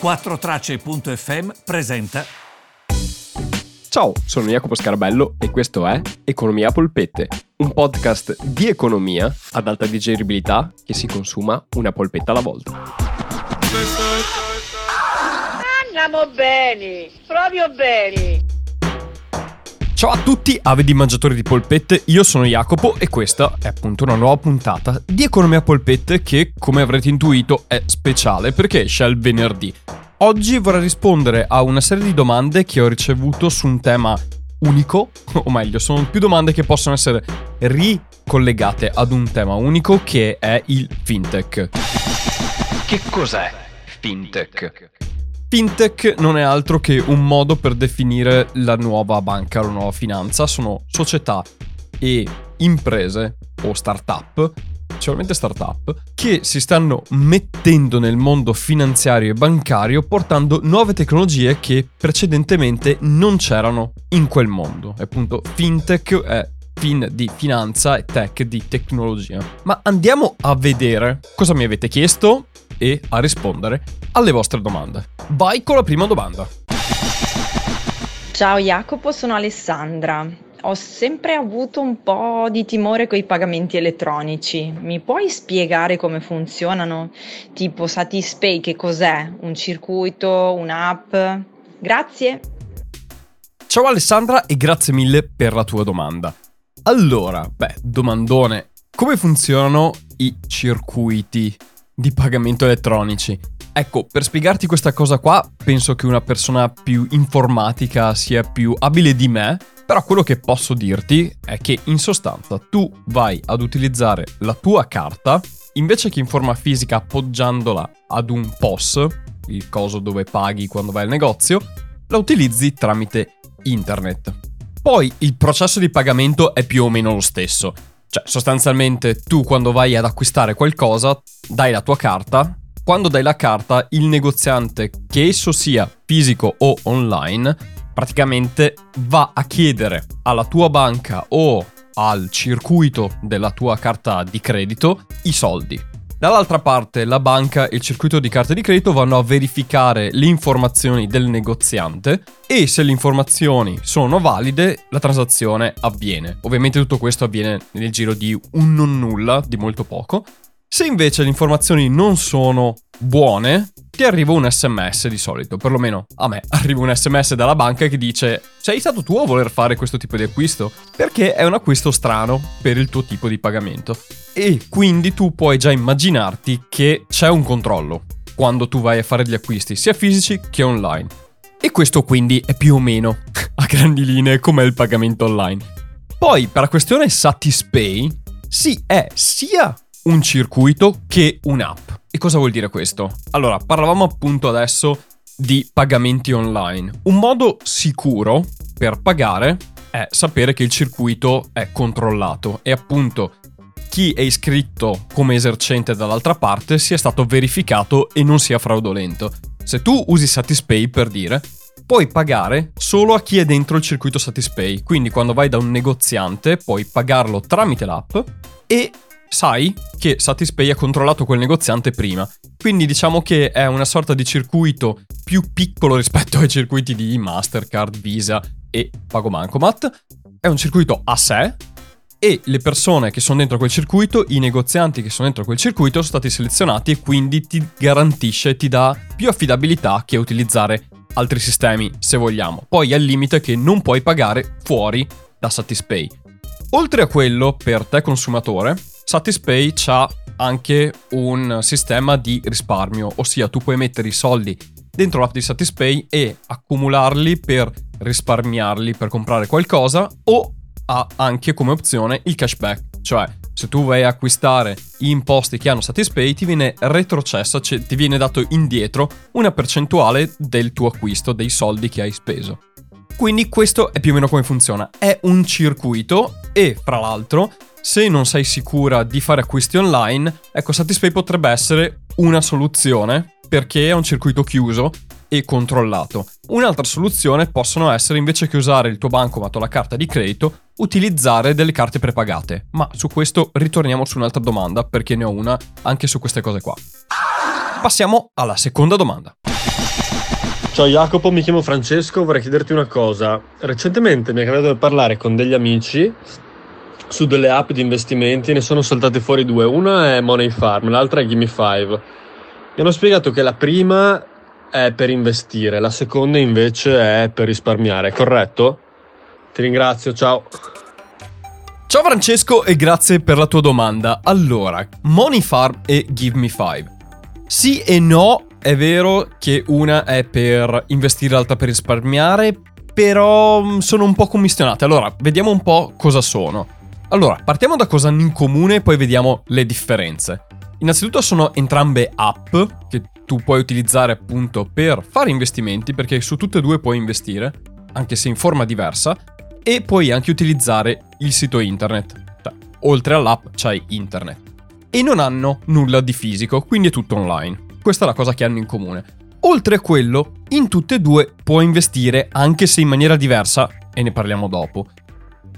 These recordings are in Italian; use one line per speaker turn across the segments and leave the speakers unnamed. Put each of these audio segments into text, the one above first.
4Tracce.fm presenta.
Ciao, sono Jacopo Scarabello e questo è Economia Polpette, un podcast di economia ad alta digeribilità che si consuma una polpetta alla volta.
Andiamo bene, proprio bene.
Ciao a tutti, avidi mangiatori di polpette, io sono Jacopo e questa è appunto una nuova puntata di Economia Polpette che, come avrete intuito, è speciale perché esce il venerdì. Oggi vorrei rispondere a una serie di domande che ho ricevuto su un tema unico, o meglio, sono più domande che possono essere ricollegate ad un tema unico che è il fintech.
Che cos'è fintech?
Fintech non è altro che un modo per definire la nuova banca, la nuova finanza. Sono società e imprese o start-up, principalmente start-up, che si stanno mettendo nel mondo finanziario e bancario portando nuove tecnologie che precedentemente non c'erano in quel mondo. E appunto, fintech è fin di finanza e tech di tecnologia. Ma andiamo a vedere cosa mi avete chiesto e a rispondere alle vostre domande. Vai con la prima domanda.
Ciao Jacopo, sono Alessandra. Ho sempre avuto un po' di timore con i pagamenti elettronici. Mi puoi spiegare come funzionano? Tipo Satispay, che cos'è? Un circuito, un'app? Grazie.
Ciao Alessandra e grazie mille per la tua domanda. Allora, beh, domandone. Come funzionano i circuiti di pagamento elettronici? Ecco, per spiegarti questa cosa qua, penso che una persona più informatica sia più abile di me, però quello che posso dirti è che in sostanza tu vai ad utilizzare la tua carta, invece che in forma fisica appoggiandola ad un POS, il coso dove paghi quando vai al negozio, la utilizzi tramite internet. Poi il processo di pagamento è più o meno lo stesso. Cioè, sostanzialmente tu quando vai ad acquistare qualcosa, dai la tua carta, quando dai la carta, il negoziante, che esso sia fisico o online, praticamente va a chiedere alla tua banca o al circuito della tua carta di credito i soldi. Dall'altra parte la banca e il circuito di carte di credito vanno a verificare le informazioni del negoziante e se le informazioni sono valide la transazione avviene. Ovviamente tutto questo avviene nel giro di un non nulla, di molto poco, se invece le informazioni non sono buone, ti arriva un sms di solito, perlomeno a me arriva un sms dalla banca che dice sei stato tu a voler fare questo tipo di acquisto? Perché è un acquisto strano per il tuo tipo di pagamento. E quindi tu puoi già immaginarti che c'è un controllo quando tu vai a fare gli acquisti, sia fisici che online. E questo quindi è più o meno, a grandi linee, come il pagamento online. Poi, per la questione Satispay, sì, è sia un circuito che un'app. E cosa vuol dire questo? Allora, parlavamo appunto adesso di pagamenti online. Un modo sicuro per pagare è sapere che il circuito è controllato e appunto chi è iscritto come esercente dall'altra parte sia stato verificato e non sia fraudolento. Se tu usi Satispay per dire, puoi pagare solo a chi è dentro il circuito Satispay. Quindi quando vai da un negoziante puoi pagarlo tramite l'app e sai che Satispay ha controllato quel negoziante prima. Quindi diciamo che è una sorta di circuito più piccolo rispetto ai circuiti di Mastercard, Visa e Pagomancomat. È un circuito a sé e le persone che sono dentro quel circuito, i negozianti che sono dentro quel circuito sono stati selezionati e quindi ti garantisce, ti dà più affidabilità che utilizzare altri sistemi se vogliamo. Poi al limite che non puoi pagare fuori da Satispay. Oltre a quello, per te consumatore, Satispay ha anche un sistema di risparmio, ossia tu puoi mettere i soldi dentro l'app di Satispay e accumularli per risparmiarli per comprare qualcosa o ha anche come opzione il cashback, cioè se tu vai a acquistare in posti che hanno Satispay ti viene retrocesso, cioè ti viene dato indietro una percentuale del tuo acquisto, dei soldi che hai speso. Quindi questo è più o meno come funziona. È un circuito e, fra l'altro, se non sei sicura di fare acquisti online, ecco Satispay potrebbe essere una soluzione perché è un circuito chiuso e controllato. Un'altra soluzione possono essere invece che usare il tuo bancomat o la carta di credito, utilizzare delle carte prepagate. Ma su questo ritorniamo su un'altra domanda perché ne ho una anche su queste cose qua. Passiamo alla seconda domanda.
Ciao Jacopo, mi chiamo Francesco, vorrei chiederti una cosa. Recentemente mi è capitato di parlare con degli amici su delle app di investimenti e ne sono saltate fuori due. Una è Money Farm, l'altra è Gimme 5. Mi hanno spiegato che la prima è per investire, la seconda invece è per risparmiare, corretto? Ti ringrazio, ciao.
Ciao Francesco e grazie per la tua domanda. Allora, Money Farm e Give Me 5. Sì e no, è vero che una è per investire, l'altra per risparmiare, però mm, sono un po' commissionate. Allora, vediamo un po' cosa sono. Allora, partiamo da cosa hanno in comune e poi vediamo le differenze. Innanzitutto sono entrambe app che tu puoi utilizzare appunto per fare investimenti, perché su tutte e due puoi investire, anche se in forma diversa, e puoi anche utilizzare il sito internet. Cioè, oltre all'app c'hai internet. E non hanno nulla di fisico, quindi è tutto online. Questa è la cosa che hanno in comune. Oltre a quello, in tutte e due puoi investire anche se in maniera diversa, e ne parliamo dopo.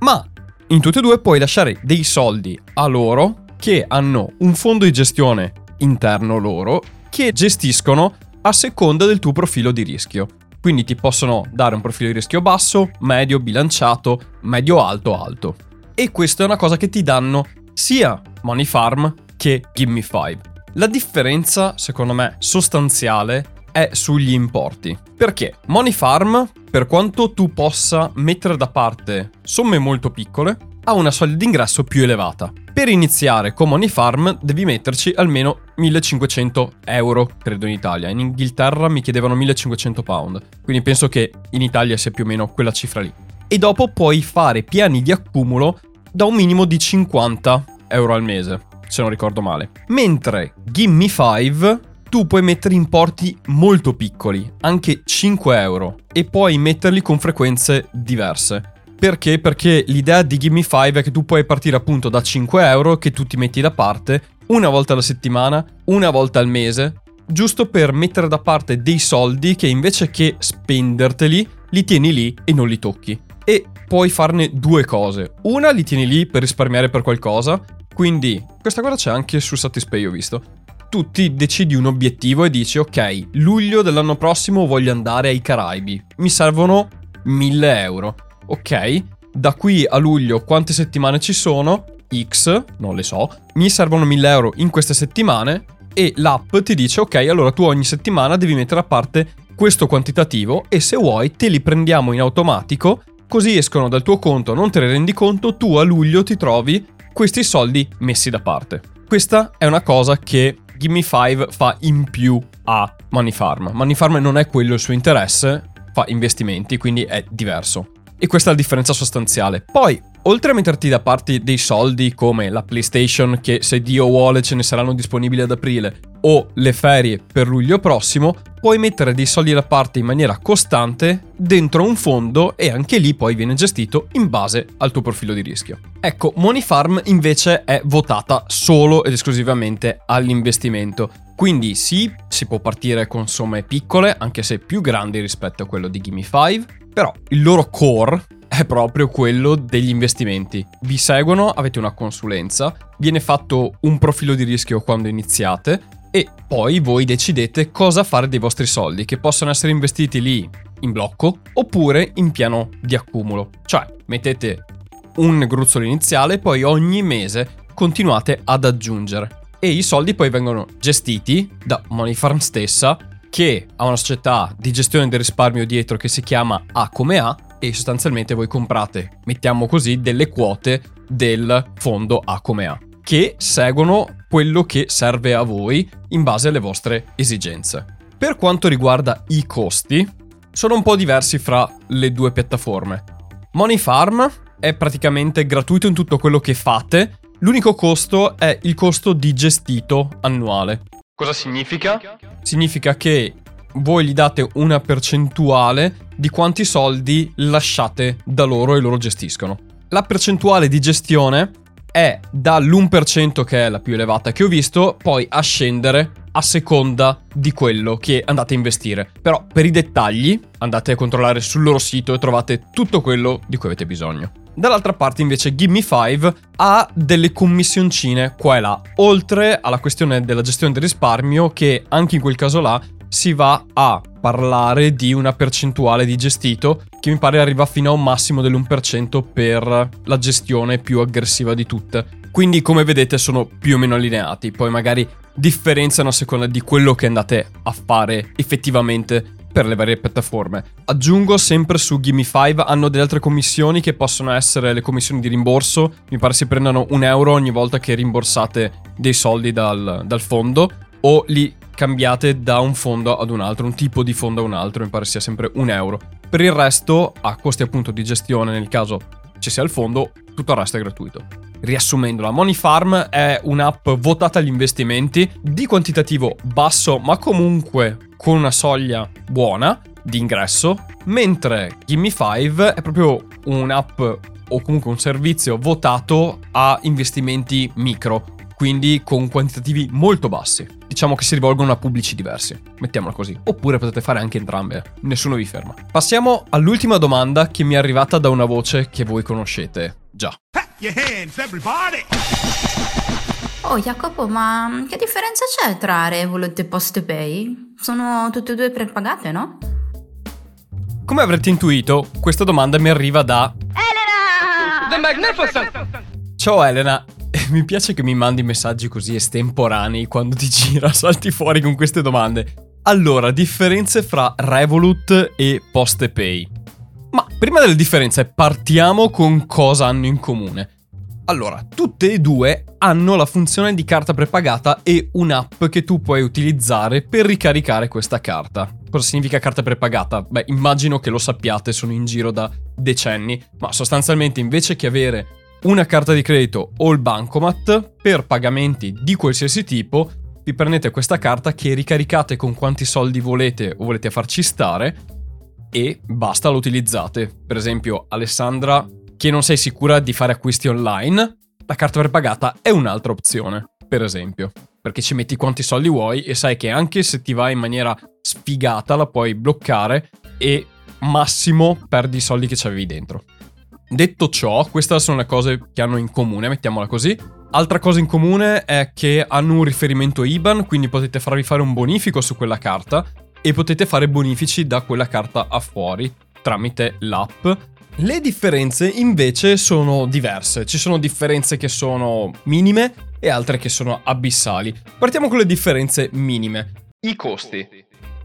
Ma in tutte e due puoi lasciare dei soldi a loro che hanno un fondo di gestione interno loro che gestiscono a seconda del tuo profilo di rischio. Quindi ti possono dare un profilo di rischio basso, medio, bilanciato, medio alto, alto. E questa è una cosa che ti danno sia Money Farm che Gimme 5. La differenza, secondo me, sostanziale è sugli importi. Perché Money Farm, per quanto tu possa mettere da parte somme molto piccole, ha una soglia d'ingresso più elevata. Per iniziare con Money Farm devi metterci almeno 1500 euro, credo in Italia. In Inghilterra mi chiedevano 1500 pound, quindi penso che in Italia sia più o meno quella cifra lì. E dopo puoi fare piani di accumulo da un minimo di 50 euro al mese, se non ricordo male. Mentre Gimme 5 tu puoi mettere importi molto piccoli, anche 5 euro, e puoi metterli con frequenze diverse. Perché? Perché l'idea di Gimme 5 è che tu puoi partire appunto da 5 euro che tu ti metti da parte una volta alla settimana, una volta al mese, giusto per mettere da parte dei soldi che invece che spenderteli, li tieni lì e non li tocchi. E puoi farne due cose. Una li tieni lì per risparmiare per qualcosa, quindi questa cosa c'è anche su Satispay ho visto. Tu ti decidi un obiettivo e dici ok, luglio dell'anno prossimo voglio andare ai Caraibi, mi servono 1000 euro ok, da qui a luglio quante settimane ci sono? X, non le so, mi servono 1000 euro in queste settimane e l'app ti dice ok, allora tu ogni settimana devi mettere a parte questo quantitativo e se vuoi te li prendiamo in automatico, così escono dal tuo conto, non te ne rendi conto, tu a luglio ti trovi questi soldi messi da parte. Questa è una cosa che Gimme 5 fa in più a Money Farm. Money Farm non è quello il suo interesse, fa investimenti, quindi è diverso. E questa è la differenza sostanziale. Poi, oltre a metterti da parte dei soldi come la PlayStation, che se Dio vuole ce ne saranno disponibili ad aprile, o le ferie per luglio prossimo, puoi mettere dei soldi da parte in maniera costante dentro un fondo e anche lì poi viene gestito in base al tuo profilo di rischio. Ecco, Money Farm invece è votata solo ed esclusivamente all'investimento. Quindi sì, si può partire con somme piccole, anche se più grandi rispetto a quello di Gimme 5, però il loro core è proprio quello degli investimenti. Vi seguono, avete una consulenza, viene fatto un profilo di rischio quando iniziate e poi voi decidete cosa fare dei vostri soldi, che possono essere investiti lì in blocco oppure in piano di accumulo. Cioè, mettete un gruzzolo iniziale e poi ogni mese continuate ad aggiungere. E i soldi poi vengono gestiti da Money Farm stessa che ha una società di gestione del risparmio dietro che si chiama A come A e sostanzialmente voi comprate, mettiamo così, delle quote del fondo A come A che seguono quello che serve a voi in base alle vostre esigenze. Per quanto riguarda i costi, sono un po' diversi fra le due piattaforme. Money Farm è praticamente gratuito in tutto quello che fate, l'unico costo è il costo di gestito annuale.
Cosa significa?
Significa che voi gli date una percentuale di quanti soldi lasciate da loro e loro gestiscono. La percentuale di gestione è dall'1% che è la più elevata che ho visto, poi a scendere a seconda di quello che andate a investire. Però per i dettagli andate a controllare sul loro sito e trovate tutto quello di cui avete bisogno. Dall'altra parte invece Gimme 5 ha delle commissioncine qua e là, oltre alla questione della gestione del risparmio che anche in quel caso là si va a parlare di una percentuale di gestito che mi pare arriva fino a un massimo dell'1% per la gestione più aggressiva di tutte. Quindi come vedete sono più o meno allineati, poi magari differenziano a seconda di quello che andate a fare effettivamente per le varie piattaforme. Aggiungo sempre su Gimme5 hanno delle altre commissioni che possono essere le commissioni di rimborso, mi pare si prendano un euro ogni volta che rimborsate dei soldi dal, dal fondo o li cambiate da un fondo ad un altro, un tipo di fondo a un altro, mi pare sia sempre un euro. Per il resto, a costi appunto di gestione, nel caso ci sia il fondo, tutto il resto è gratuito. Riassumendo, la Money Farm è un'app votata agli investimenti di quantitativo basso, ma comunque con una soglia buona di ingresso, mentre Gimme5 è proprio un'app o comunque un servizio votato a investimenti micro, quindi con quantitativi molto bassi. Diciamo che si rivolgono a pubblici diversi, mettiamola così. Oppure potete fare anche entrambe, nessuno vi ferma. Passiamo all'ultima domanda che mi è arrivata da una voce che voi conoscete già.
Oh Jacopo, ma che differenza c'è tra Revolut e PostePay? Sono tutte e due prepagate, no?
Come avrete intuito, questa domanda mi arriva da
Elena! The Magnificent!
Ciao Elena, mi piace che mi mandi messaggi così estemporanei quando ti gira, salti fuori con queste domande. Allora, differenze fra Revolut e PostePay. Ma prima delle differenze partiamo con cosa hanno in comune. Allora, tutte e due hanno la funzione di carta prepagata e un'app che tu puoi utilizzare per ricaricare questa carta. Cosa significa carta prepagata? Beh, immagino che lo sappiate, sono in giro da decenni, ma sostanzialmente invece che avere una carta di credito o il bancomat per pagamenti di qualsiasi tipo, vi prendete questa carta che ricaricate con quanti soldi volete o volete farci stare e basta lo utilizzate. Per esempio, Alessandra che non sei sicura di fare acquisti online, la carta prepagata è un'altra opzione, per esempio. Perché ci metti quanti soldi vuoi e sai che anche se ti va in maniera sfigata la puoi bloccare e massimo perdi i soldi che c'avevi dentro. Detto ciò, queste sono le cose che hanno in comune, mettiamola così. Altra cosa in comune è che hanno un riferimento IBAN, quindi potete farvi fare un bonifico su quella carta e potete fare bonifici da quella carta a fuori tramite l'app le differenze invece sono diverse, ci sono differenze che sono minime e altre che sono abissali. Partiamo con le differenze minime.
I costi.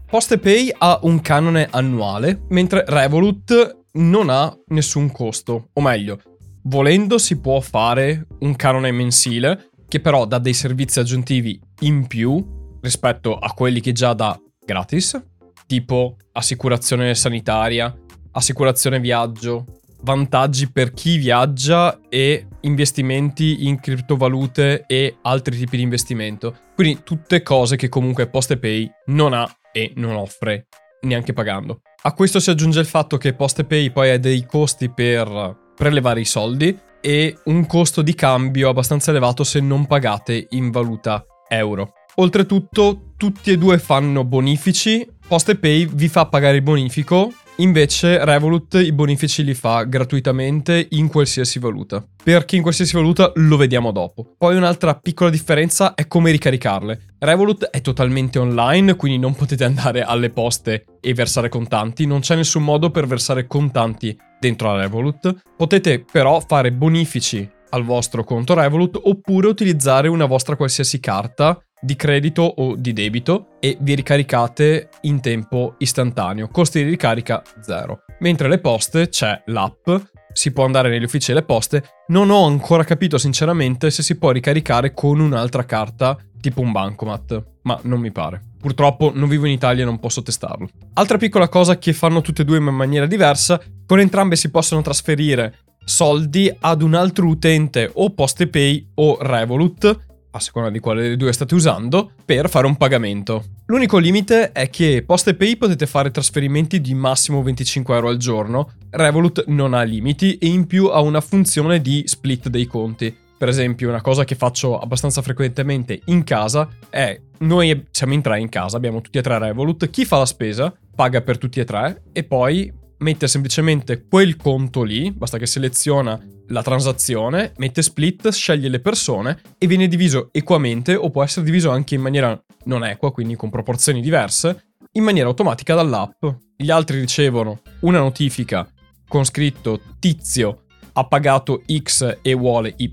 PostePay ha un canone annuale, mentre Revolut non ha nessun costo, o meglio, volendo si può fare un canone mensile che però dà dei servizi aggiuntivi in più rispetto a quelli che già dà gratis, tipo assicurazione sanitaria, assicurazione viaggio, vantaggi per chi viaggia e investimenti in criptovalute e altri tipi di investimento. Quindi tutte cose che comunque PostePay non ha e non offre neanche pagando. A questo si aggiunge il fatto che PostePay poi ha dei costi per prelevare i soldi e un costo di cambio abbastanza elevato se non pagate in valuta euro. Oltretutto, tutti e due fanno bonifici. PostePay vi fa pagare il bonifico Invece Revolut i bonifici li fa gratuitamente in qualsiasi valuta. Perché in qualsiasi valuta lo vediamo dopo. Poi un'altra piccola differenza è come ricaricarle. Revolut è totalmente online, quindi non potete andare alle poste e versare contanti, non c'è nessun modo per versare contanti dentro a Revolut. Potete però fare bonifici al vostro conto Revolut oppure utilizzare una vostra qualsiasi carta di credito o di debito e vi ricaricate in tempo istantaneo. Costi di ricarica zero. Mentre le poste c'è l'app, si può andare negli uffici delle poste. Non ho ancora capito sinceramente se si può ricaricare con un'altra carta tipo un bancomat, ma non mi pare. Purtroppo non vivo in Italia e non posso testarlo. Altra piccola cosa che fanno tutte e due in maniera diversa, con entrambe si possono trasferire soldi ad un altro utente o PostePay o Revolut a seconda di quale delle due state usando, per fare un pagamento. L'unico limite è che PostePay potete fare trasferimenti di massimo 25 euro al giorno, Revolut non ha limiti e in più ha una funzione di split dei conti. Per esempio, una cosa che faccio abbastanza frequentemente in casa è noi siamo in tre in casa, abbiamo tutti e tre Revolut, chi fa la spesa paga per tutti e tre e poi mette semplicemente quel conto lì, basta che seleziona la transazione, mette split, sceglie le persone e viene diviso equamente o può essere diviso anche in maniera non equa, quindi con proporzioni diverse, in maniera automatica dall'app. Gli altri ricevono una notifica con scritto tizio ha pagato X e vuole Y.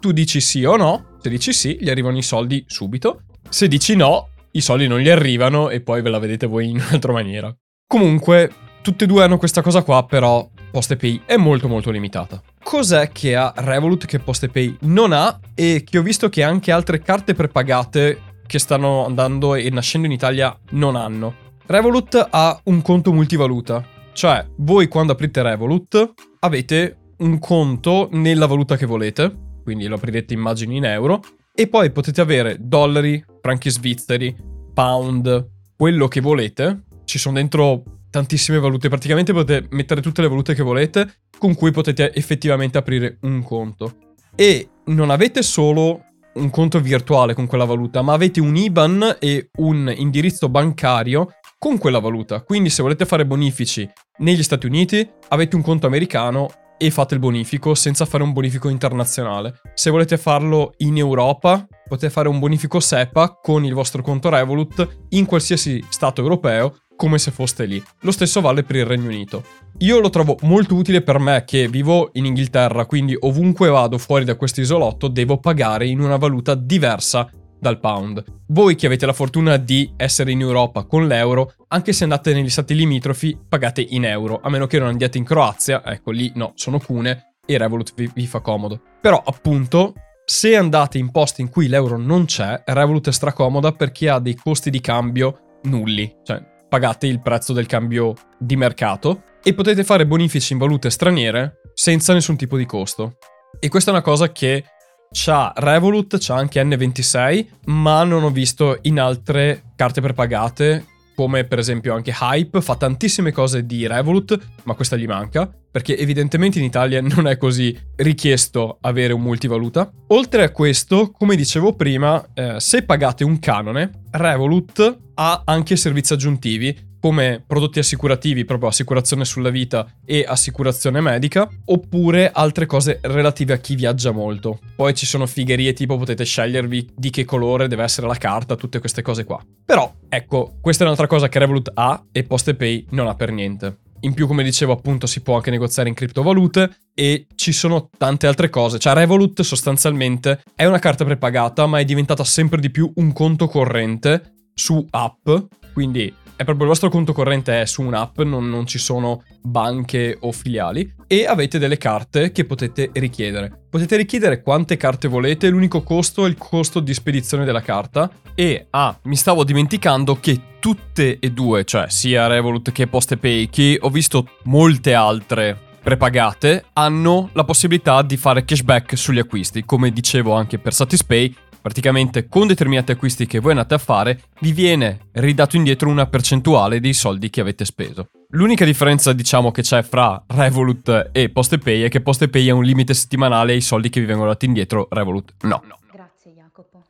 Tu dici sì o no. Se dici sì, gli arrivano i soldi subito. Se dici no, i soldi non gli arrivano e poi ve la vedete voi in un'altra maniera. Comunque, tutte e due hanno questa cosa qua, però PostePay è molto molto limitata. Cos'è che ha Revolut che PostePay non ha e che ho visto che anche altre carte prepagate che stanno andando e nascendo in Italia non hanno? Revolut ha un conto multivaluta, cioè voi quando aprite Revolut avete un conto nella valuta che volete, quindi lo aprirete immagini in euro, e poi potete avere dollari, franchi svizzeri, pound, quello che volete. Ci sono dentro tantissime valute, praticamente potete mettere tutte le valute che volete con cui potete effettivamente aprire un conto. E non avete solo un conto virtuale con quella valuta, ma avete un IBAN e un indirizzo bancario con quella valuta. Quindi se volete fare bonifici negli Stati Uniti, avete un conto americano e fate il bonifico senza fare un bonifico internazionale. Se volete farlo in Europa, potete fare un bonifico SEPA con il vostro conto Revolut in qualsiasi stato europeo come se foste lì. Lo stesso vale per il Regno Unito. Io lo trovo molto utile per me che vivo in Inghilterra, quindi ovunque vado fuori da questo isolotto devo pagare in una valuta diversa dal pound. Voi che avete la fortuna di essere in Europa con l'euro, anche se andate negli stati limitrofi, pagate in euro, a meno che non andiate in Croazia, ecco lì no, sono cune e Revolut vi, vi fa comodo. Però appunto, se andate in posti in cui l'euro non c'è, Revolut è stracomoda perché ha dei costi di cambio nulli, cioè pagate il prezzo del cambio di mercato e potete fare bonifici in valute straniere senza nessun tipo di costo. E questa è una cosa che C'ha Revolut, c'ha anche N26, ma non ho visto in altre carte prepagate, come per esempio anche Hype, fa tantissime cose di Revolut, ma questa gli manca, perché evidentemente in Italia non è così richiesto avere un multivaluta. Oltre a questo, come dicevo prima, eh, se pagate un canone, Revolut ha anche servizi aggiuntivi come prodotti assicurativi, proprio assicurazione sulla vita e assicurazione medica, oppure altre cose relative a chi viaggia molto. Poi ci sono figherie tipo potete scegliervi di che colore deve essere la carta, tutte queste cose qua. Però, ecco, questa è un'altra cosa che Revolut ha e PostePay non ha per niente. In più, come dicevo, appunto, si può anche negoziare in criptovalute e ci sono tante altre cose. Cioè, Revolut sostanzialmente è una carta prepagata, ma è diventata sempre di più un conto corrente su app. Quindi è proprio il vostro conto corrente è su un'app, non, non ci sono banche o filiali e avete delle carte che potete richiedere. Potete richiedere quante carte volete, l'unico costo è il costo di spedizione della carta e ah, mi stavo dimenticando che tutte e due, cioè sia Revolut che PostePay, che ho visto molte altre prepagate, hanno la possibilità di fare cashback sugli acquisti, come dicevo anche per Satispay Praticamente con determinati acquisti che voi andate a fare vi viene ridato indietro una percentuale dei soldi che avete speso. L'unica differenza diciamo che c'è fra Revolut e PostePay è che PostePay ha un limite settimanale ai soldi che vi vengono dati indietro, Revolut no.
Grazie Jacopo.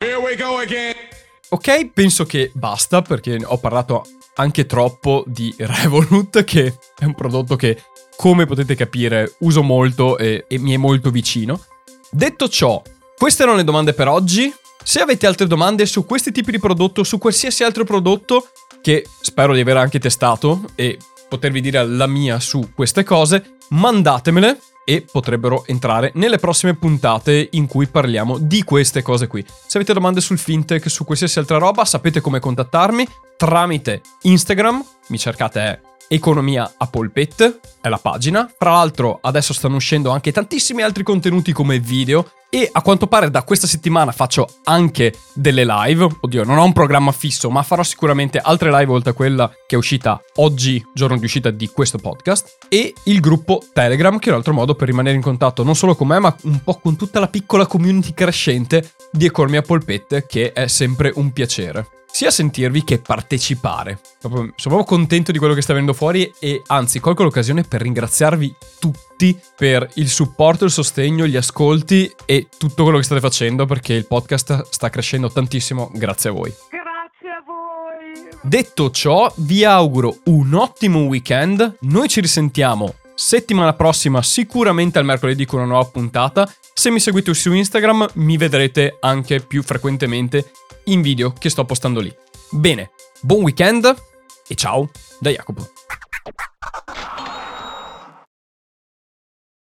Ok, penso che basta perché ho parlato anche troppo di Revolut che è un prodotto che come potete capire uso molto e, e mi è molto vicino. Detto ciò, queste erano le domande per oggi. Se avete altre domande su questi tipi di prodotto su qualsiasi altro prodotto, che spero di aver anche testato e potervi dire la mia su queste cose, mandatemele e potrebbero entrare nelle prossime puntate in cui parliamo di queste cose qui. Se avete domande sul fintech, su qualsiasi altra roba, sapete come contattarmi tramite Instagram, mi cercate Economia a polpette, è la pagina. Tra l'altro adesso stanno uscendo anche tantissimi altri contenuti come video e a quanto pare da questa settimana faccio anche delle live. Oddio, non ho un programma fisso, ma farò sicuramente altre live oltre a quella che è uscita oggi, giorno di uscita di questo podcast. E il gruppo Telegram, che è un altro modo per rimanere in contatto non solo con me, ma un po' con tutta la piccola community crescente di Economia Polpette, che è sempre un piacere sia sentirvi che partecipare. sono proprio contento di quello che sta venendo fuori e anzi colgo l'occasione per ringraziarvi tutti per il supporto, il sostegno, gli ascolti e tutto quello che state facendo perché il podcast sta crescendo tantissimo grazie a voi.
Grazie a voi.
Detto ciò, vi auguro un ottimo weekend. Noi ci risentiamo settimana prossima, sicuramente al mercoledì con una nuova puntata. Se mi seguite su Instagram mi vedrete anche più frequentemente in video che sto postando lì. Bene, buon weekend E ciao da Jacopo.